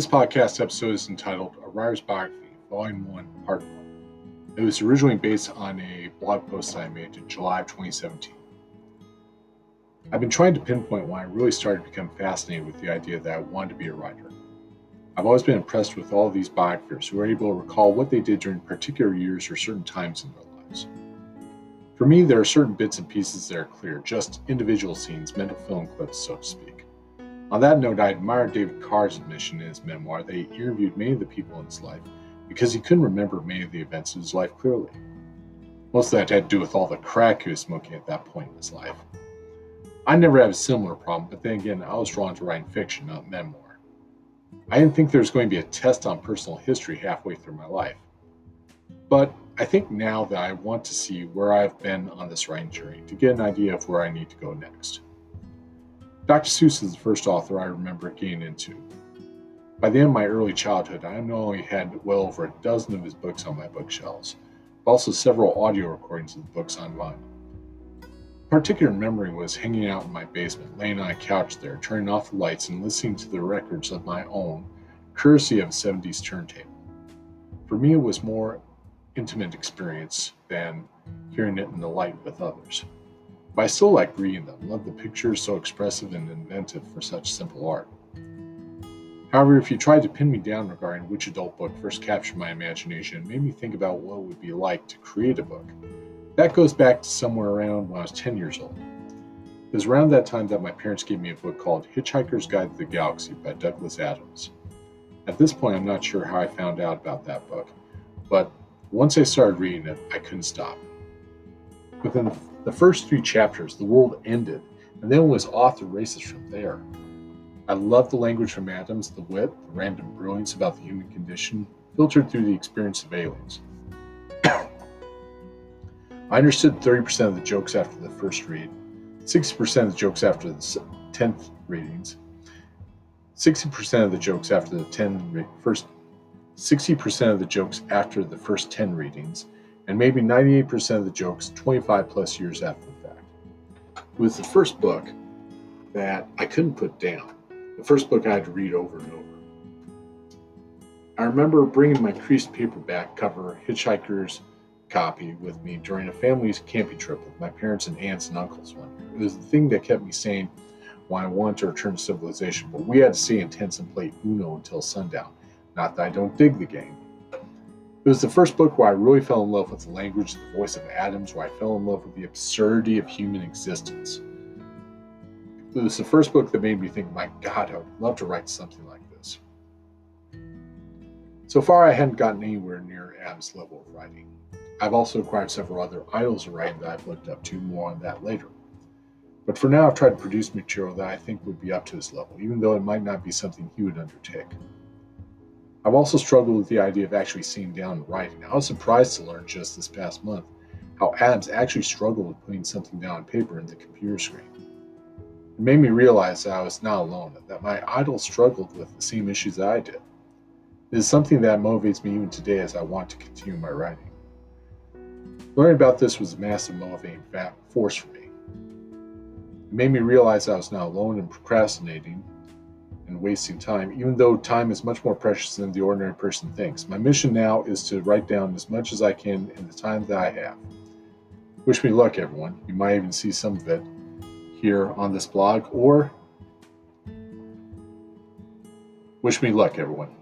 This podcast episode is entitled A Writer's Biography, Volume 1, Part 1. It was originally based on a blog post I made in July of 2017. I've been trying to pinpoint when I really started to become fascinated with the idea that I wanted to be a writer. I've always been impressed with all these biographers who are able to recall what they did during particular years or certain times in their lives. For me, there are certain bits and pieces that are clear, just individual scenes, mental film clips, so to speak. On that note, I admire David Carr's admission in his memoir that he interviewed many of the people in his life because he couldn't remember many of the events of his life clearly. Most of that had to do with all the crack he was smoking at that point in his life. I never had a similar problem, but then again, I was drawn to writing fiction, not memoir. I didn't think there was going to be a test on personal history halfway through my life. But I think now that I want to see where I've been on this writing journey to get an idea of where I need to go next. Dr. Seuss is the first author I remember getting into. By the end of my early childhood, I not only had well over a dozen of his books on my bookshelves, but also several audio recordings of the books on vinyl. A particular memory was hanging out in my basement, laying on a couch there, turning off the lights and listening to the records of my own, courtesy of a 70s turntable. For me, it was more intimate experience than hearing it in the light with others. But I still like reading them, love the pictures so expressive and inventive for such simple art. However, if you tried to pin me down regarding which adult book first captured my imagination, and made me think about what it would be like to create a book. That goes back to somewhere around when I was 10 years old. It was around that time that my parents gave me a book called Hitchhiker's Guide to the Galaxy by Douglas Adams. At this point, I'm not sure how I found out about that book, but once I started reading it, I couldn't stop. Within the first three chapters, the world ended, and then was off the races from there. I loved the language from Adams, the wit, the random brilliance about the human condition, filtered through the experience of aliens. I understood 30% of the jokes after the first read, 60% of the jokes after the 10th readings, 60% of the jokes after the 10 re- first 60% of the jokes after the first 10 readings, and maybe 98% of the jokes 25 plus years after the fact. It was the first book that I couldn't put down, the first book I had to read over and over. I remember bringing my creased paperback cover Hitchhiker's copy with me during a family's camping trip with my parents and aunts and uncles one year. It was the thing that kept me sane when I wanted to return to civilization, but we had to stay in tents and play Uno until sundown. Not that I don't dig the game, it was the first book where I really fell in love with the language, the voice of Adams, where I fell in love with the absurdity of human existence. It was the first book that made me think, my God, I would love to write something like this. So far, I hadn't gotten anywhere near Adams' level of writing. I've also acquired several other idols of writing that I've looked up to, more on that later. But for now, I've tried to produce material that I think would be up to his level, even though it might not be something he would undertake. I've also struggled with the idea of actually sitting down and writing. I was surprised to learn just this past month how Adams actually struggled with putting something down on paper in the computer screen. It made me realize that I was not alone, that my idol struggled with the same issues that I did. It is something that motivates me even today as I want to continue my writing. Learning about this was a massive motivating force for me. It made me realize I was not alone in procrastinating and wasting time, even though time is much more precious than the ordinary person thinks. My mission now is to write down as much as I can in the time that I have. Wish me luck, everyone. You might even see some of it here on this blog, or wish me luck, everyone.